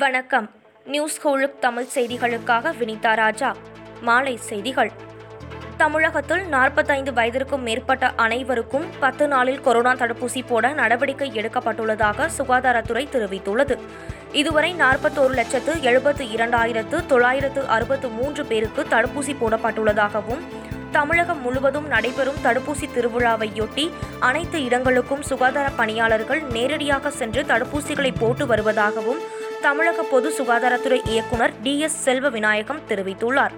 வணக்கம். நியூஸ் ஹோலுக் தமிழ் செய்திகளுக்காக வினிதா ராஜா. மாலை செய்திகள். தமிழகத்தில் நாற்பத்தைந்து வயதிற்கும் மேற்பட்ட அனைவருக்கும் பத்து நாளில் கொரோனா தடுப்பூசி போட நடவடிக்கை எடுக்கப்பட்டுள்ளதாக சுகாதாரத்துறை தெரிவித்துள்ளது. இதுவரை நாற்பத்தோரு லட்சத்து எழுபத்து இரண்டாயிரத்து தொள்ளாயிரத்து அறுபத்து மூன்று பேருக்கு தடுப்பூசி போடப்பட்டுள்ளதாகவும் தமிழகம் முழுவதும் நடைபெறும் தடுப்பூசி திருவிழாவையொட்டி அனைத்து இடங்களுக்கும் சுகாதார பணியாளர்கள் நேரடியாக சென்று தடுப்பூசிகளை போட்டு வருவதாகவும் தமிழக பொது சுகாதாரத்துறை இயக்குனர் டி எஸ் செல்வ விநாயகம் தெரிவித்துள்ளார்.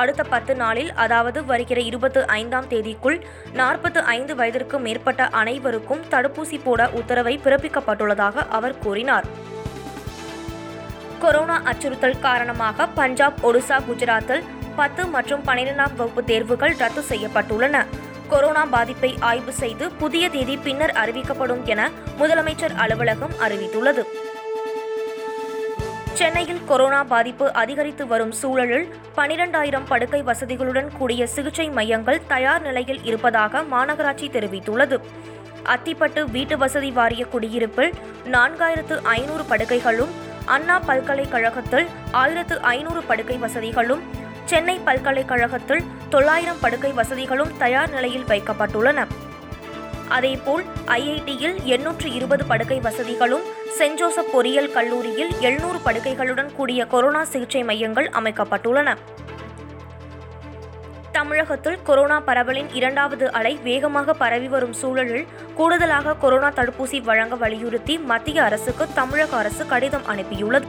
அடுத்த பத்து நாளில் அதாவது வருகிற இருபத்து ஐந்தாம் தேதிக்குள் நாற்பத்து ஐந்து வயதிற்கு மேற்பட்ட அனைவருக்கும் தடுப்பூசி போட உத்தரவை பிறப்பிக்கப்பட்டுள்ளதாக அவர் கூறினார். கொரோனா அச்சுறுத்தல் காரணமாக பஞ்சாப் ஒடிசா குஜராத்தில் பத்து மற்றும் பனிரெண்டாம் வகுப்பு தேர்வுகள் ரத்து செய்யப்பட்டுள்ளன. கொரோனா பாதிப்பை ஆய்வு செய்து புதிய தேதி பின்னர் அறிவிக்கப்படும் என முதலமைச்சர் அலுவலகம் அறிவித்துள்ளது. சென்னையில் கொரோனா பாதிப்பு அதிகரித்து வரும் சூழலில் பனிரெண்டாயிரம் படுக்கை வசதிகளுடன் கூடிய சிகிச்சை மையங்கள் தயார் நிலையில் இருப்பதாக மாநகராட்சி தெரிவித்துள்ளது. அத்திப்பட்டு வீட்டு வசதி வாரிய குடியிருப்பில் நான்காயிரத்து ஐநூறு படுக்கைகளும் அண்ணா பல்கலைக்கழகத்தில் ஆயிரத்து ஐநூறு படுக்கை வசதிகளும் சென்னை பல்கலைக்கழகத்தில் தொள்ளாயிரம் படுக்கை வசதிகளும் தயார் நிலையில் வைக்கப்பட்டுள்ளன. அதேபோல் ஐஐடியில் எண்ணூற்று இருபது படுக்கை வசதிகளும் சென்ட் ஜோசப் பொறியியல் கல்லூரியில் எழுநூறு படுக்கைகளுடன் கூடிய கொரோனா சிகிச்சை மையங்கள் அமைக்கப்பட்டுள்ளன. தமிழகத்தில் கொரோனா பரவலின் இரண்டாவது அலை வேகமாக பரவி வரும் சூழலில் கூடுதலாக கொரோனா தடுப்பூசி வழங்க வலியுறுத்தி மத்திய அரசுக்கு தமிழக அரசு கடிதம் அனுப்பியுள்ளது.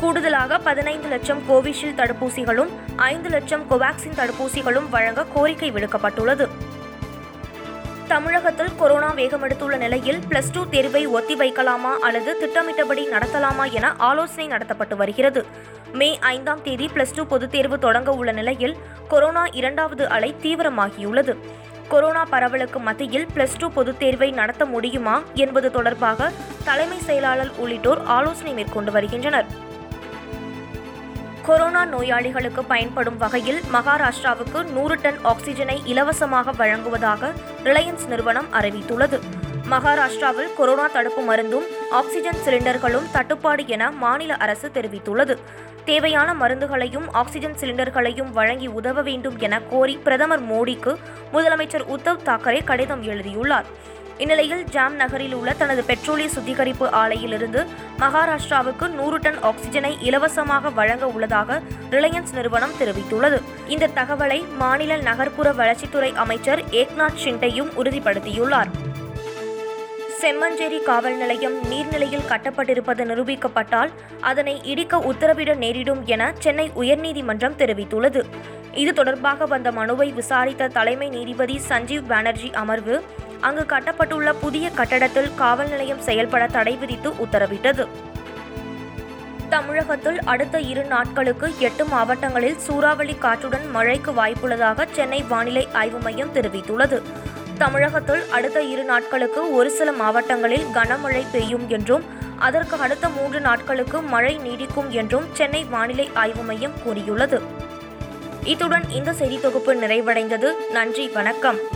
கூடுதலாக பதினைந்து லட்சம் கோவிஷீல்டு தடுப்பூசிகளும் ஐந்து லட்சம் கோவாக்சின் தடுப்பூசிகளும் வழங்க கோரிக்கை விடுக்கப்பட்டுள்ளது. தமிழகத்தில் கொரோனா வேகமெடுத்துள்ள நிலையில் பிளஸ் டூ தேர்வை ஒத்திவைக்கலாமா அல்லது திட்டமிட்டபடி நடத்தலாமா என ஆலோசனை நடத்தப்பட்டு வருகிறது. மே ஐந்தாம் தேதி பிளஸ் டூ பொதுத் தேர்வு தொடங்க உள்ள நிலையில் கொரோனா இரண்டாவது அலை தீவிரமாகியுள்ளது. கொரோனா பரவலுக்கு மத்தியில் பிளஸ் டூ பொதுத் தேர்வை நடத்த முடியுமா என்பது தொடர்பாக தலைமை செயலாளர் உள்ளிட்டோர் ஆலோசனை மேற்கொண்டு வருகின்றனர். கொரோனா நோயாளிகளுக்கு பயன்படும் வகையில் மகாராஷ்டிராவுக்கு நூறு டன் ஆக்சிஜனை இலவசமாக வழங்குவதாக ரிலையன்ஸ் நிறுவனம் அறிவித்துள்ளது. மகாராஷ்டிராவில் கொரோனா தடுப்பு மருந்தும் ஆக்சிஜன் சிலிண்டர்களும் தட்டுப்பாடு என மாநில அரசு தெரிவித்துள்ளது. தேவையான மருந்துகளையும் ஆக்சிஜன் சிலிண்டர்களையும் வழங்கி உதவ வேண்டும் என கோரி பிரதமர் மோடிக்கு முதலமைச்சர் உத்தவ் தாக்கரே கடிதம் எழுதியுள்ளார். இந்நிலையில் ஜாம் நகரில் உள்ள தனது பெட்ரோலிய சுத்திகரிப்பு ஆலையிலிருந்து மகாராஷ்டிராவுக்கு நூறு டன் ஆக்சிஜனை இலவசமாக வழங்க உள்ளதாக ரிலையன்ஸ் நிறுவனம் தெரிவித்துள்ளது. இந்த தகவலை மாநில நகர்ப்புற வளர்ச்சித்துறை அமைச்சர் ஏக்நாத் ஷிண்டேயும் உறுதிப்படுத்தியுள்ளார். செம்மஞ்சேரி காவல் நிலையம் நீர்நிலையில் கட்டப்பட்டிருப்பது நிரூபிக்கப்பட்டால் அதனை இடிக்க உத்தரவிட நேரிடும் என சென்னை உயர்நீதிமன்றம் தெரிவித்துள்ளது. இது தொடர்பாக வந்த மனுவை விசாரித்த தலைமை நீதிபதி சஞ்சீவ் பானர்ஜி அமர்வு அங்கு கட்டப்பட்டுள்ள புதிய கட்டடத்தில் காவல் நிலையம் செயல்பட தடை விதித்து உத்தரவிட்டது. தமிழகத்தில் அடுத்த இரு நாட்களுக்கு எட்டு மாவட்டங்களில் சூறாவளி காற்றுடன் மழைக்கு வாய்ப்புள்ளதாக சென்னை வானிலை ஆய்வு மையம் தெரிவித்துள்ளது. தமிழகத்தில் அடுத்த இரு நாட்களுக்கு ஒரு சில மாவட்டங்களில் கனமழை பெய்யும் என்றும் அதற்கு அடுத்த மூன்று நாட்களுக்கு மழை நீடிக்கும் என்றும் சென்னை வானிலை ஆய்வு மையம் கூறியுள்ளது. இத்துடன் இந்த செய்தி தொகுப்பு நிறைவடைந்தது. நன்றி வணக்கம்.